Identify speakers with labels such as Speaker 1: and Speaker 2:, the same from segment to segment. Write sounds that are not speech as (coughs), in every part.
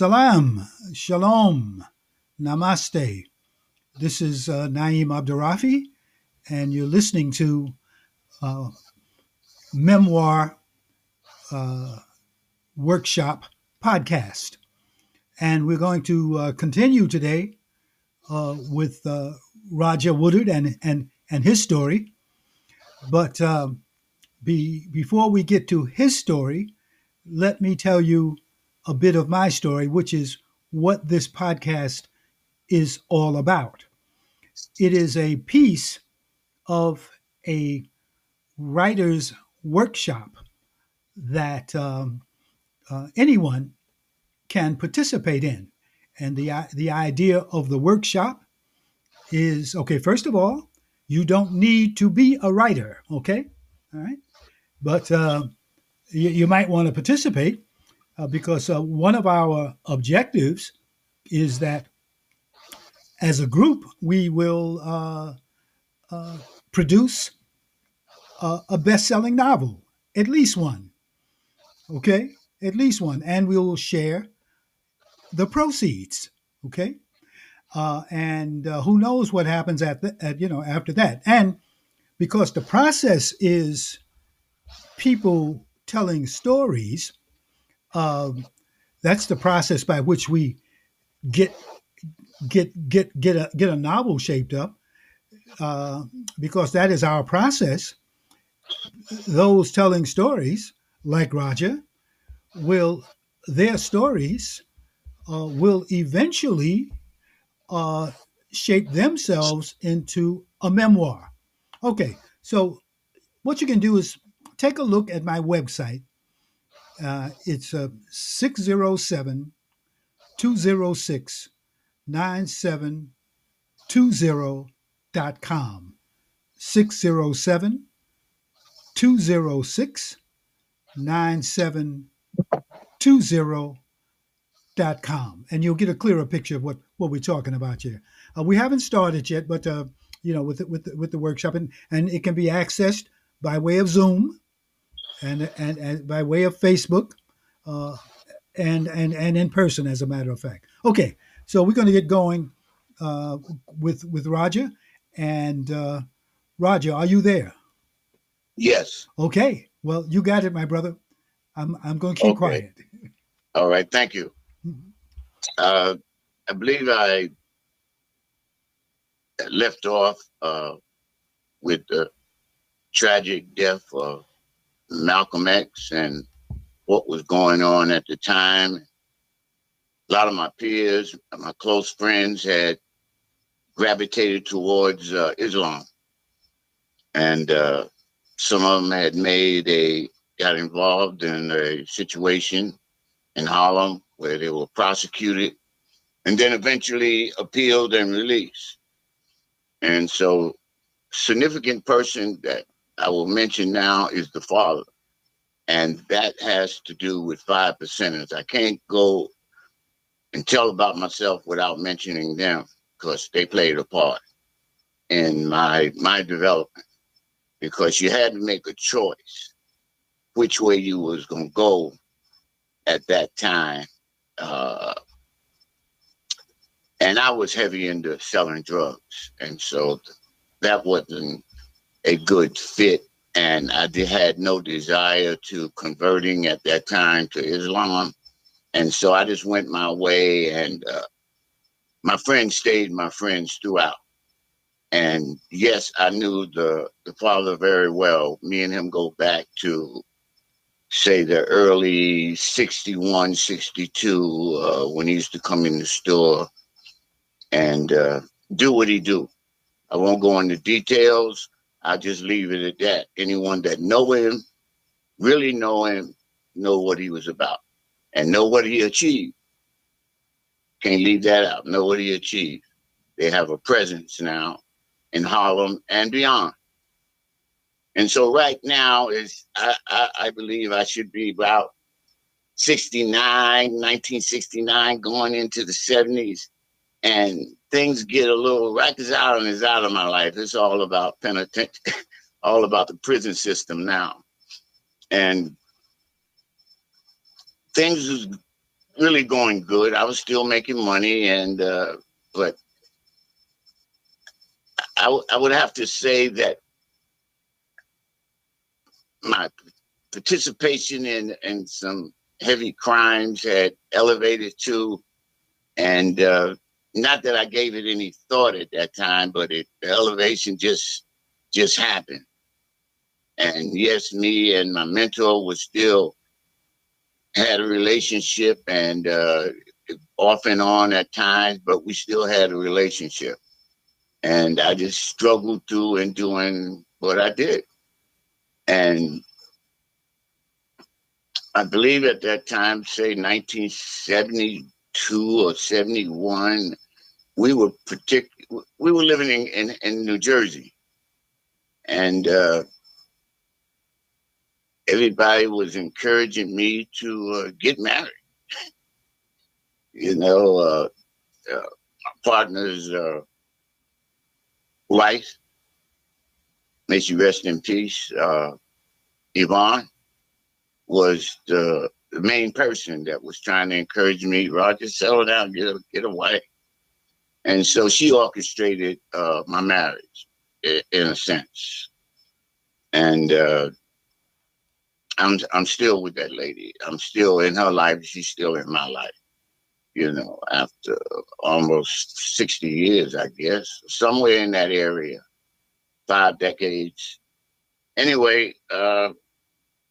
Speaker 1: Salam, Shalom, Namaste. This is uh, Naim Abdurrafi, and you're listening to uh, Memoir uh, Workshop Podcast. And we're going to uh, continue today uh, with uh, Roger Woodard and, and, and his story. But um, be, before we get to his story, let me tell you a bit of my story, which is what this podcast is all about. It is a piece of a writer's workshop that um, uh, anyone can participate in. And the, the idea of the workshop is okay, first of all, you don't need to be a writer, okay? All right. But uh, you, you, might want to participate uh, because uh, one of our objectives is that as a group, we will uh, uh, produce a, a best selling novel, at least one. Okay? At least one. And we will share the proceeds. Okay? Uh, and uh, who knows what happens at, the, at you know after that and because the process is people telling stories um, that's the process by which we get get get get a get a novel shaped up uh, because that is our process. Those telling stories, like Roger, will their stories uh, will eventually uh, shape themselves into a memoir. Okay, so what you can do is take a look at my website. Uh, it's uh, 607 206 9720.com. 607 206 9720.com. And you'll get a clearer picture of what, what we're talking about here. Uh, we haven't started yet, but uh, you know, with the, with the, with the workshop, and, and it can be accessed by way of Zoom, and and, and by way of Facebook, uh, and and and in person, as a matter of fact. Okay, so we're going to get going uh, with with Roger. And uh, Roger, are you there?
Speaker 2: Yes.
Speaker 1: Okay. Well, you got it, my brother. I'm I'm going to keep okay. quiet. (laughs)
Speaker 2: All right. Thank you. Mm-hmm. Uh, I believe I left off uh, with the tragic death of Malcolm X and what was going on at the time a lot of my peers, my close friends had gravitated towards uh, Islam. And uh, some of them had made a, got involved in a situation in Harlem where they were prosecuted and then eventually appealed and released. And so, significant person that I will mention now is the father. And that has to do with five percenters. I can't go and tell about myself without mentioning them because they played a part in my my development because you had to make a choice which way you was to go at that time uh, and i was heavy into selling drugs and so that wasn't a good fit and i had no desire to converting at that time to islam and so I just went my way, and uh, my friends stayed my friends throughout. And yes, I knew the, the father very well. Me and him go back to, say, the early 61, 62, uh, when he used to come in the store and uh, do what he do. I won't go into details. I'll just leave it at that. Anyone that know him, really know him, know what he was about and know what he achieved. Can't leave that out. Know what he achieved. They have a presence now in Harlem and beyond. And so right now is I, I, I believe I should be about 69, 1969, going into the 70s. And things get a little Rikers Island is out of my life. It's all about penitentiary, (laughs) all about the prison system now. And things was really going good. I was still making money, and uh, but I, I would have to say that my participation in in some heavy crimes had elevated to, and uh, not that I gave it any thought at that time, but it the elevation just just happened. And yes, me and my mentor was still had a relationship and uh, off and on at times, but we still had a relationship. And I just struggled through and doing what I did. And I believe at that time, say 1972 or 71, we were partic- we were living in, in, in New Jersey. And uh, everybody was encouraging me to uh, get married. (laughs) you know, uh, uh, my partner's uh, wife, may she rest in peace, uh, Yvonne, was the, the main person that was trying to encourage me, Roger, settle down, get a, get a wife. And so she orchestrated uh, my marriage in, a sense. And uh, I'm I'm still with that lady. I'm still in her life. She's still in my life. You know, after almost 60 years, I guess, somewhere in that area, five decades. Anyway, uh,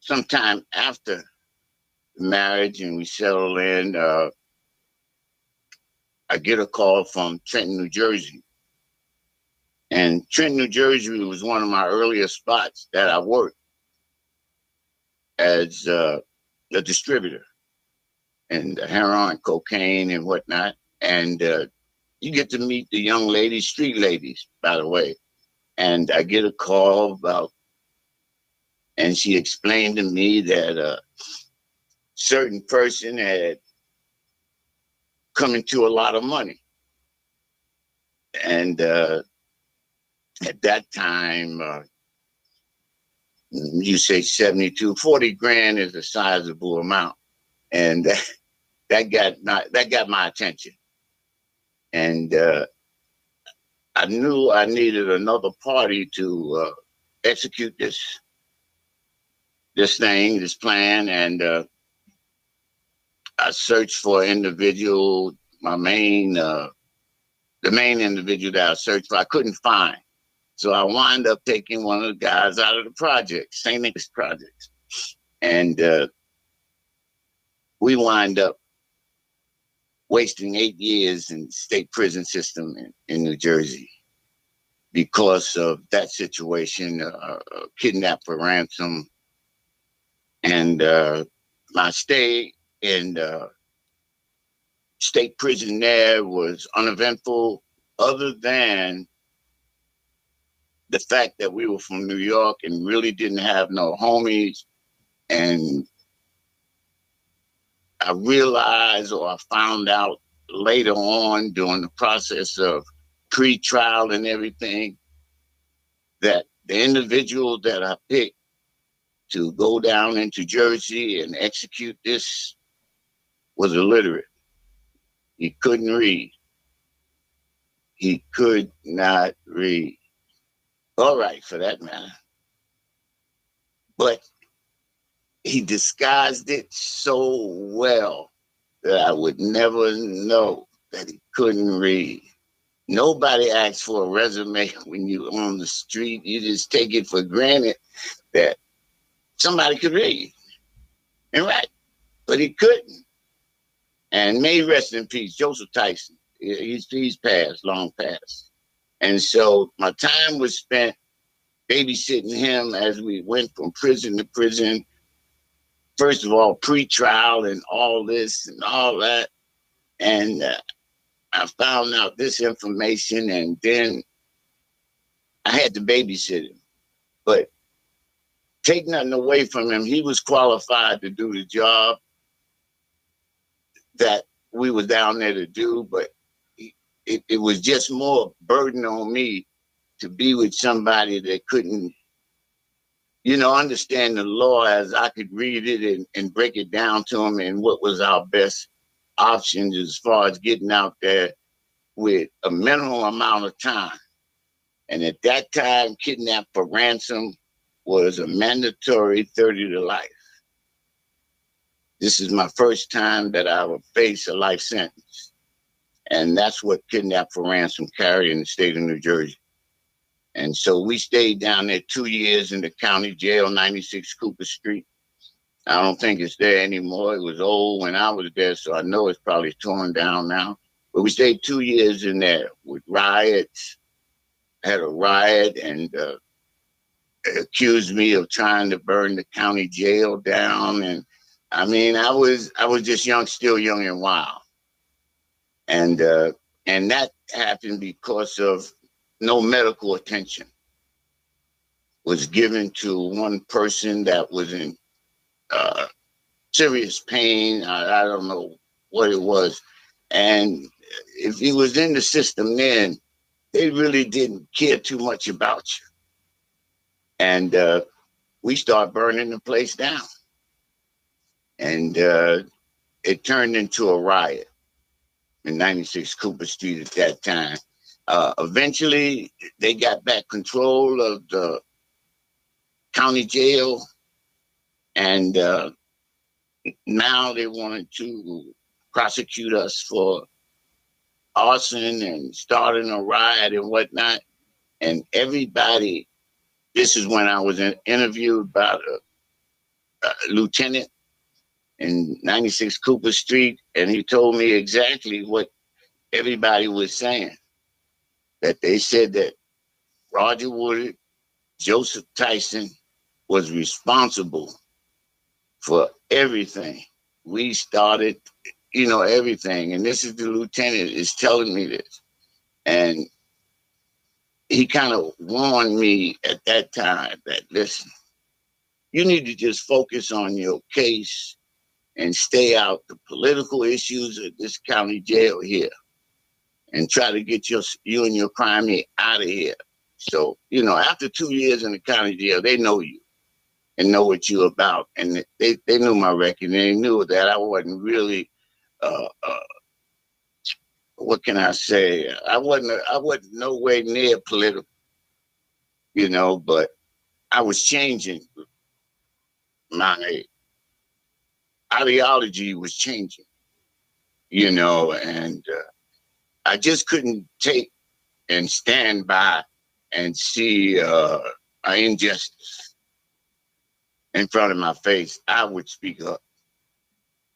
Speaker 2: sometime after marriage and we settle in, uh, I get a call from Trenton, New Jersey. And Trenton, New Jersey was one of my earliest spots that I worked as uh, a distributor and heroin, cocaine, and whatnot. And uh, you get to meet the young ladies, street ladies, by the way. And I get a call about, and she explained to me that a certain person had come into a lot of money. And uh, at that time, uh, you say 72, 40 grand is a sizable amount. And that, that got not that got my attention. And uh, I knew I needed another party to uh, execute this this thing, this plan, and uh, I searched for an individual. My main, uh, the main individual that I searched for, I couldn't find. So I wind up taking one of the guys out of the project, St. Nicholas Projects. And uh, we wind up wasting eight years in state prison system in, in New Jersey because of that situation, uh, uh kidnap for ransom. And uh, my stay in uh, state prison there was uneventful other than the fact that we were from New York and really didn't have no homies. And I realized or I found out later on during the process of pre-trial and everything that the individual that I picked to go down into Jersey and execute this was illiterate. He couldn't read. He could not read. All right, for that matter. But he disguised it so well that I would never know that he couldn't read. Nobody asks for a resume (laughs) when you're on the street. You just take it for granted that somebody could read. And right, but he couldn't. And may rest in peace, Joseph Tyson. He's, he's passed, long past. And so my time was spent babysitting him as we went from prison to prison. First of all, pre-trial and all this and all that. And uh, I found out this information and then I had to babysit him. But take nothing away from him. He was qualified to do the job that we were down there to do, but it, it was just more burden on me to be with somebody that couldn't, you know, understand the law as I could read it and, and break it down to them and what was our best options as far as getting out there with a minimal amount of time. And at that time, kidnap for ransom was a mandatory 30 to life. This is my first time that I would face a life sentence. And that's what kidnap for ransom carry in the state of New Jersey. And so we stayed down there two years in the county jail, 96 Cooper Street. I don't think it's there anymore. It was old when I was there, so I know it's probably torn down now. But we stayed two years in there with riots, had a riot and uh, accused me of trying to burn the county jail down. And I mean, I was I was just young, still young and wild. And uh, and that happened because of no medical attention was given to one person that was in uh, serious pain. I, I, don't know what it was. And if he was in the system then, they really didn't care too much about you. And uh, we start burning the place down. And uh, it turned into a riot in 96 Cooper Street at that time. Uh, eventually, they got back control of the county jail, and uh, now they wanted to prosecute us for arson and starting a riot and whatnot. And everybody, this is when I was interviewed by a, a lieutenant in 96 Cooper Street, and he told me exactly what everybody was saying that they said that Roger Woodard, Joseph Tyson was responsible for everything. We started, you know, everything. And this is the lieutenant is telling me this. And he kind of warned me at that time that listen, you need to just focus on your case and stay out the political issues of this county jail here and try to get your you and your crime here out of here. So, you know, after two years in the county jail, they know you and know what you're about. And they, they knew my record they knew that I wasn't really uh, uh, what can I say? I wasn't I wasn't nowhere near political, you know, but I was changing. My ideology was changing, you know, and uh, I just couldn't take and stand by and see uh, injustice in front of my face. I would speak up.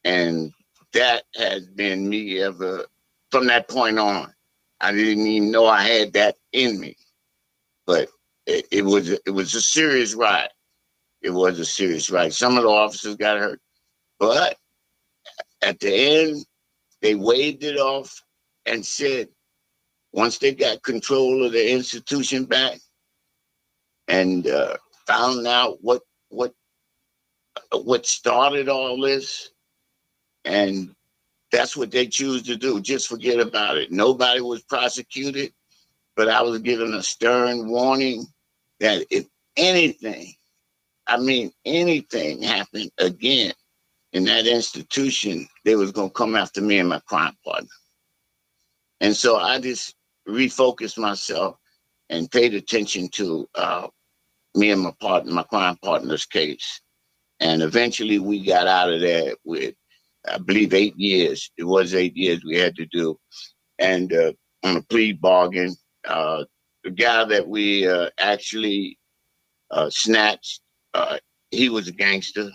Speaker 2: And that has been me ever from that point on. I didn't even know I had that in me. But it, it was it was a serious ride. It was a serious ride. Some of the officers got hurt. But at the end, they waved it off and said once they got control of the institution back and uh, found out what what what started all this and that's what they choose to do just forget about it. Nobody was prosecuted but i was given a stern warning that if anything i mean anything happened again in that institution they was to come after me and my crime partner and so I just refocused myself and paid attention to uh, me and my partner, my crime partner's case. And eventually we got out of there with, I believe, eight years. It was eight years we had to do. And uh, on a plea bargain, uh, the guy that we uh, actually uh, snatched, uh, he was a gangster,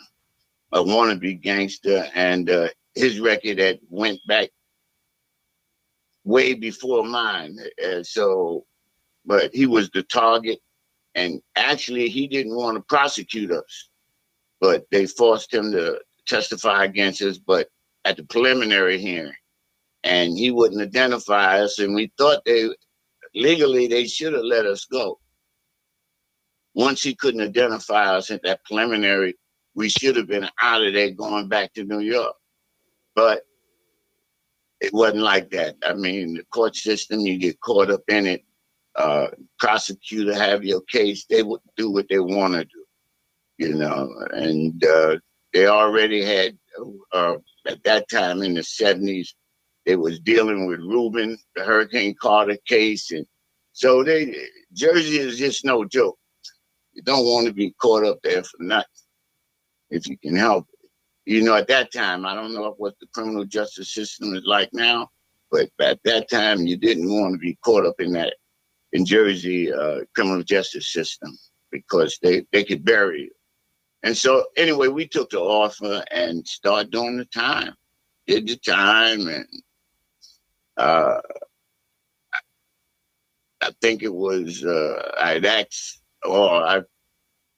Speaker 2: a wannabe gangster, and uh, his record had went back way before mine. And so, but he was the target. And actually, he didn't want to prosecute us, but they forced him to testify against us. But at the preliminary hearing, and he wouldn't identify us, and we thought they legally they should have let us go. Once he couldn't identify us at that preliminary, we should have been out of there going back to New York. But it wasn't like that. I mean, the court system, you get caught up in it. Uh, prosecutor have your case, they would do what they want to do, you know. And uh, they already had uh, at that time in the 70s, they was dealing with Rubin, the Hurricane Carter case. And so they Jersey is just no joke. You don't want to be caught up there for nothing if you can help it. You know, at that time, I don't know what the criminal justice system is like now, but at that time, you didn't want to be caught up in that in Jersey uh, criminal justice system because they, they could bury you. And so anyway, we took the offer and started doing the time, did the time, and uh, I think it was uh, I'd asked or I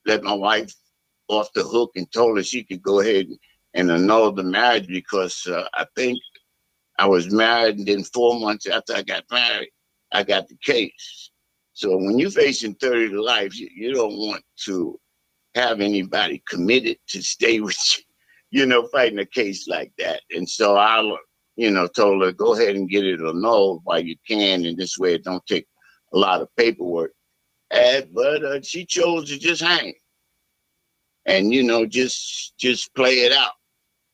Speaker 2: let my wife off the hook and told her she could go ahead and annul the marriage because uh, I think I was married and then four months after I got married, I got the case. So when you're facing 30 to life, you, you don't want to have anybody committed to stay (laughs) with you, you know, fighting a case like that. And so I, you know, told her, go ahead and get it annulled while you can. And this way it don't take a lot of paperwork. And, but uh, she chose to just hang and, you know, just, just play it out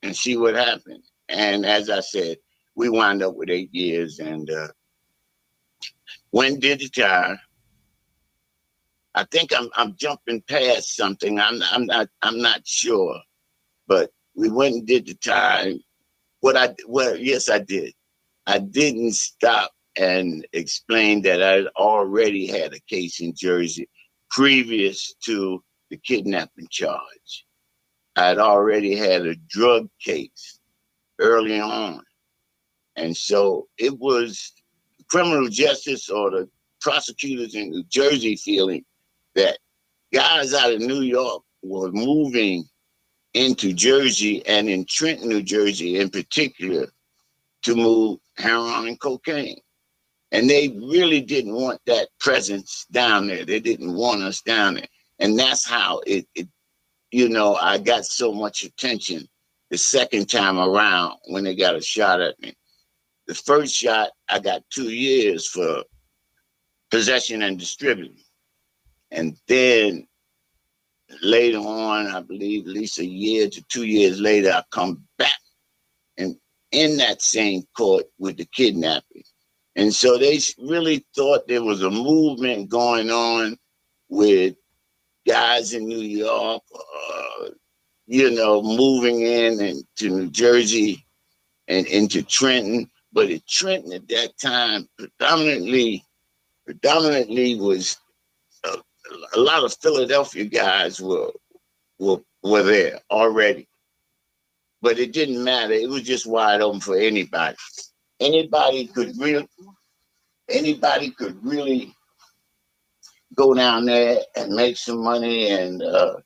Speaker 2: and see what happened. And as I said, we wound up with eight years and uh, when did the time I think I'm I'm jumping past something. I'm I'm not I'm not sure, but we went and did the time. What I well yes I did. I didn't stop and explain that I already had a case in Jersey previous to the kidnapping charge. I'd already had a drug case early on. And so it was criminal justice or the prosecutors in New Jersey feeling that guys out of New York were moving into Jersey and in Trenton, New Jersey in particular, to move heroin and cocaine. And they really didn't want that presence down there. They didn't want us down there. And that's how it, it you know, I got so much attention the second time around when they got a shot at me. The first shot, I got two years for possession and distributing. And then later on, I believe at least a year to two years later, I come back and in that same court with the kidnapping. And so they really thought there was a movement going on with guys in New York, uh, you know, moving in and to New Jersey and into Trenton. But at Trenton at that time, predominantly, predominantly was a lot of Philadelphia guys were were were there already. But it didn't matter. It was just wide open for anybody. Anybody could really anybody could really go down there and make some money and uh,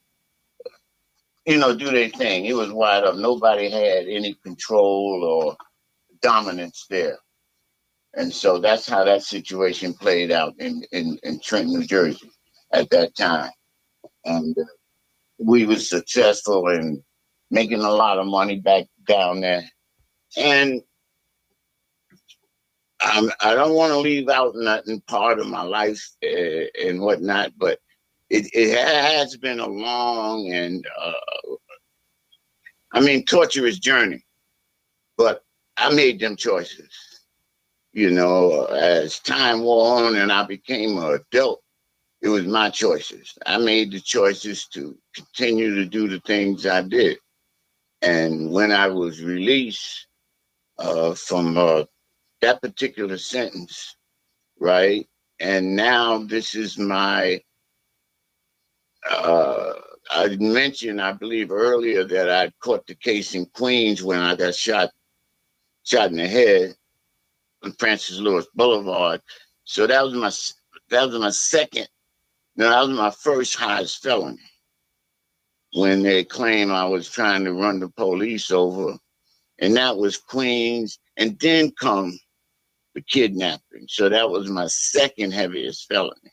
Speaker 2: you know do their thing. It was wide up. Nobody had any control or dominance there. And so that's how that situation played out in, in, in Trenton, New Jersey at that time. And uh, we were successful in making a lot of money back down there. And I'm, I do not want to leave out nothing part of my life uh, and whatnot, but it, it has been a long and, uh, I mean, torturous journey. But I made them choices. You know, as time wore on and I became an adult, it was my choices. I made the choices to continue to do the things I did. And when I was released uh, from uh, that particular sentence, right? And now this is my, uh, I mentioned, I believe earlier that I caught the case in Queens when I got shot, shot in the head on Francis Lewis Boulevard. So that was my, that was my second now, that was my first highest felony when they claimed I was trying to run the police over. And that was Queens. And then come the kidnapping. So that was my second heaviest felony.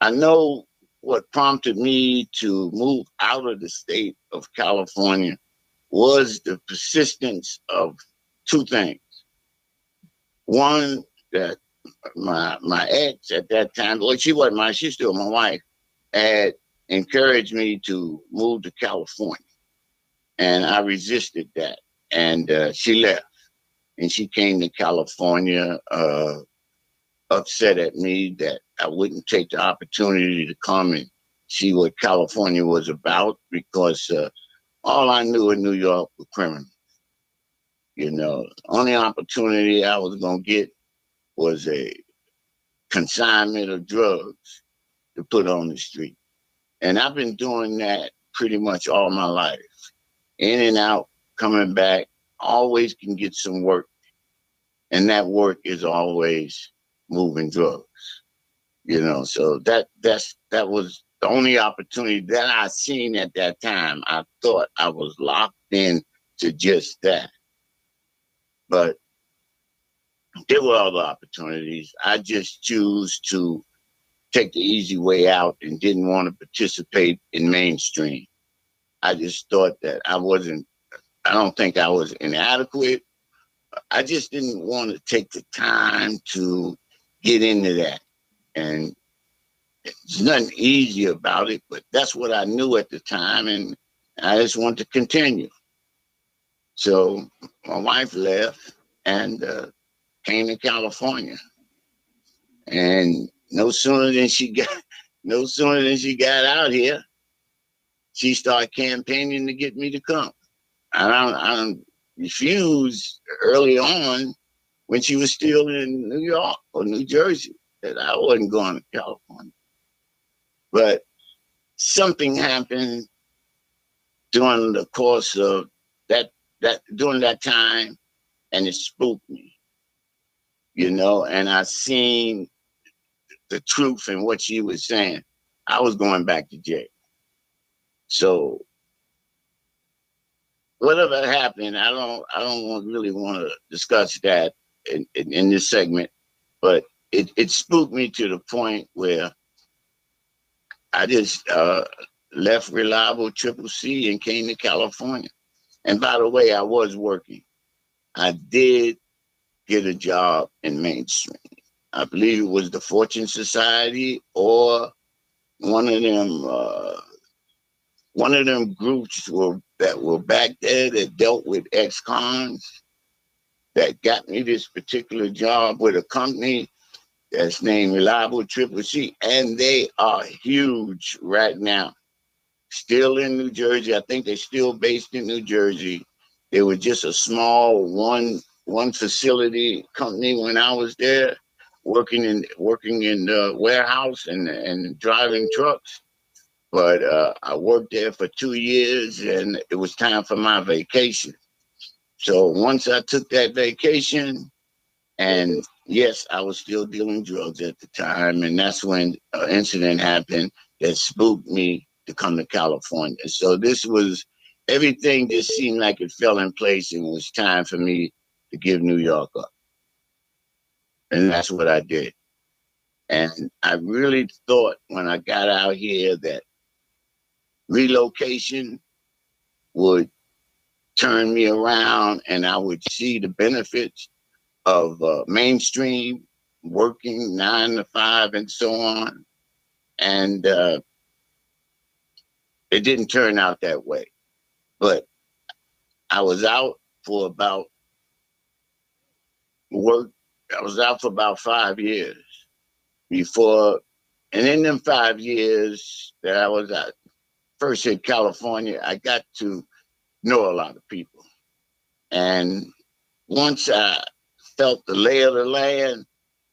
Speaker 2: I know what prompted me to move out of the state of California was the persistence of two things. One, that my my ex at that time, well, she wasn't my, she's still my wife, had encouraged me to move to California. And I resisted that. and uh, she left, and she came to California, uh, upset at me that I wouldn't take the opportunity to come and see what California was about because uh, all I knew in New York were criminals. You know, only opportunity I was gonna get was a consignment of drugs to put on the street. And I've been doing that pretty much all my life. In and out, coming back, always can get some work. And that work is always moving drugs. You know, so that that's that was the only opportunity that I seen at that time. I thought I was locked in to just that. But there were other opportunities. I just choose to take the easy way out and didn't want to participate in mainstream. I just thought that I wasn't, I don't think I was inadequate. I just didn't want to take the time to get into that. And it's nothing easy about it, but that's what I knew at the time. And I just wanted to continue. So my wife left and uh, came to California. And no sooner than she got no sooner than she got out here, she started campaigning to get me to come. I I don't refuse early on when she was still in New York or New Jersey that I wasn't going to California. But something happened during the course of that that during that time and it spooked me. You know, and I seen the truth in what she was saying. I was going back to jail. So whatever happened, I don't I don't really want to discuss that in, in, in, this segment, but it, it spooked me to the point where I just uh, left reliable triple C and came to California. And by the way, I was working. I did get a job in mainstream. I believe it was the Fortune Society or one of them uh, one of them groups were that were back there that dealt with ex-cons that got me this particular job with a company that's named Reliable Triple C, and they are huge right now. Still in New Jersey. I think they're still based in New Jersey. They were just a small one one facility company when I was there, working in working in the warehouse and and driving trucks. But uh, I worked there for two years, and it was time for my vacation. So once I took that vacation, and yes, I was still dealing drugs at the time, and that's when an incident happened that spooked me to come to California. So this was everything just seemed like it fell in place and it was time for me to give New York up. And that's what I did. And I really thought when I got out here that relocation would turn me around and I would see the benefits of uh, mainstream working nine to five and so on. And uh, it didn't turn out that way. But I was out for about work. I was out for about five years before, and in them five years that I was at first in California, I got to know a lot of people. And once I felt the lay of the land,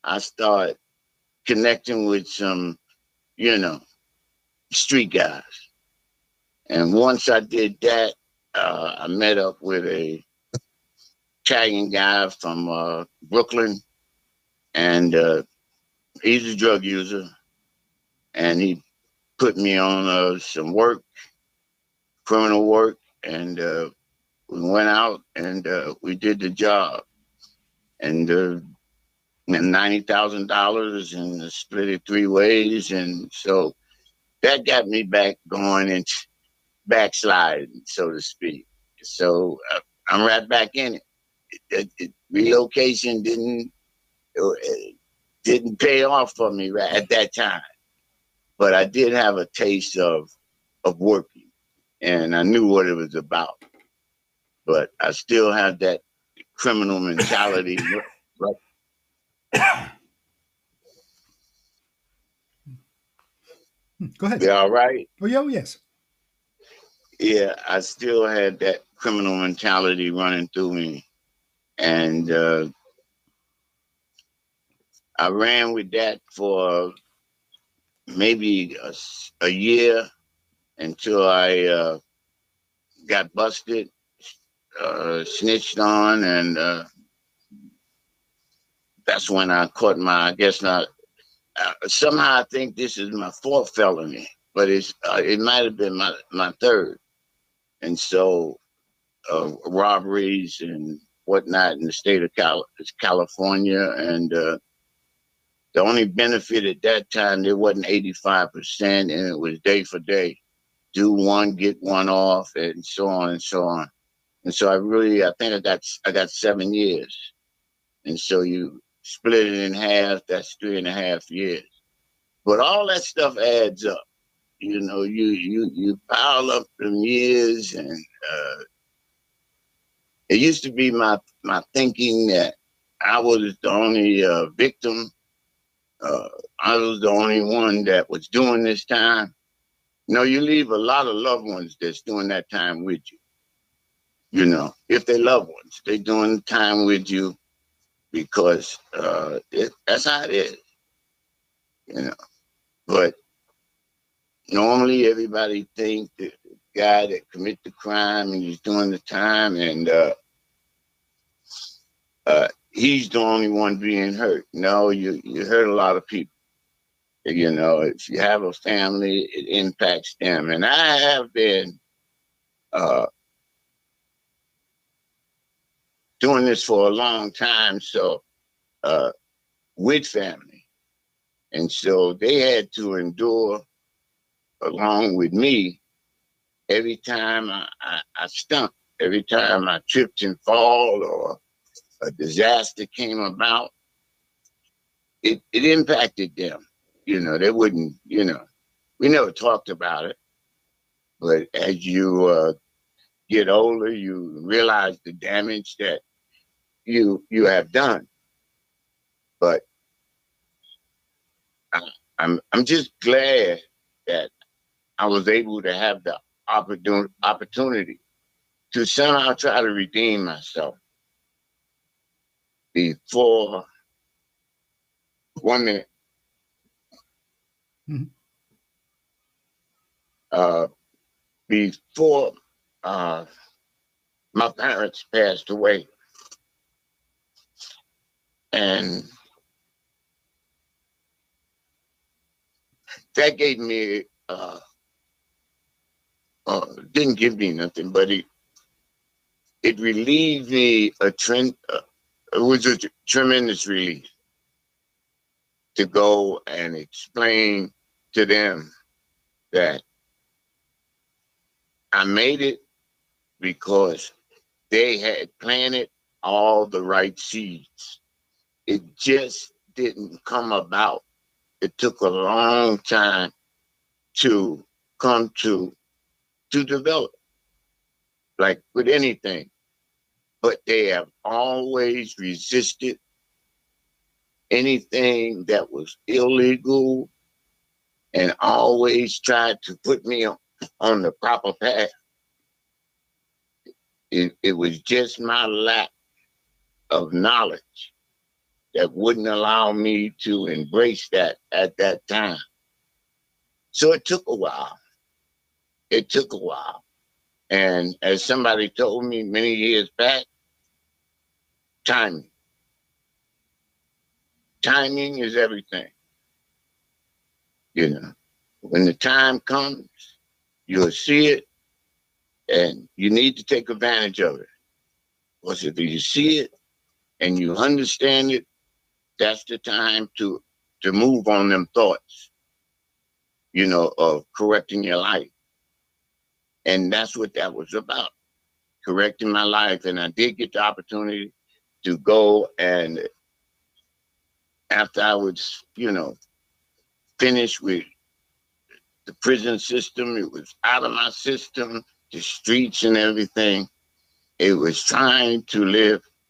Speaker 2: I started connecting with some, you know, street guys. And once I did that, uh, I met up with a Italian guy from uh, Brooklyn, and uh, he's a drug user, and he put me on uh, some work, criminal work, and uh, we went out and uh, we did the job, and uh, ninety thousand dollars and split it three ways, and so that got me back going and backsliding, so to speak. So uh, I'm right back in it. It, it, relocation didn't it didn't pay off for me right at that time, but I did have a taste of of working, and I knew what it was about. but I still have that criminal mentality. right? (coughs)
Speaker 1: Go ahead.
Speaker 2: You all right?
Speaker 1: Oh, yeah, oh, yes.
Speaker 2: Yeah, I still had that criminal mentality running through me. And uh, I ran with that for maybe a, a year until I uh, got busted, uh, snitched on, and uh, that's when I caught my, I guess not, uh, somehow I think this is my fourth felony, but it's uh, it might have been my, my third. And so uh, robberies and whatnot in the state of Cal- California. And the only benefit at that time, there wasn't 85%, and it was day for day. Do one, get one off, and so on and so on. And so I really, I think I got, I got seven years. And so you split it in half, that's three and a half years. But all that stuff adds up. You know, you you you pile up the years, and uh, it used to be my my thinking that I was the only uh, victim. Uh, I was the only one that was doing this time. no, you leave a lot of loved ones that's doing that time with you. You know, if they loved ones, they doing time with you because uh, it, that's how it is. You know, but normally everybody think the guy that commit the crime and he's doing the time and uh, uh, he's the only one being hurt. No, you you hurt a lot of people. You know, if you have a family, it impacts them. And I have been uh, doing this for a long time, so uh, with family, and so they had to endure along with me every time I, I, I stumped, every time I tripped and fall or a disaster came about, it, it impacted them. You know, they wouldn't, you know, we never talked about it. But as you uh, get older, you realize the damage that you you have done. But I, I'm I'm just glad that I was able to have the opportunity to somehow try to redeem myself before one minute. Mm-hmm. Uh, before uh, my parents passed away. And that gave me uh, uh, didn't give me nothing, but it it relieved me a trend. It was a tremendous relief to go and explain to them that I made it because they had planted all the right seeds. It just didn't come about. It took a long time to come to to develop, like with anything. But they have always resisted anything that was illegal and always tried to put me on, on the proper path. It, it was just my lack of knowledge that wouldn't allow me to embrace that at that time. So it took a while it took a while. And as somebody told me many years back, timing. Timing is everything. You know, when the time comes, you'll see it and you need to take advantage of it. Because if you see it and you understand it, that's the time to to move on them thoughts, you know, of correcting your life. And that's what that was about, correcting my life. And I did get the opportunity to go and after I was, you know, finished with the prison system, it was out of my system, the streets and everything. It was trying to live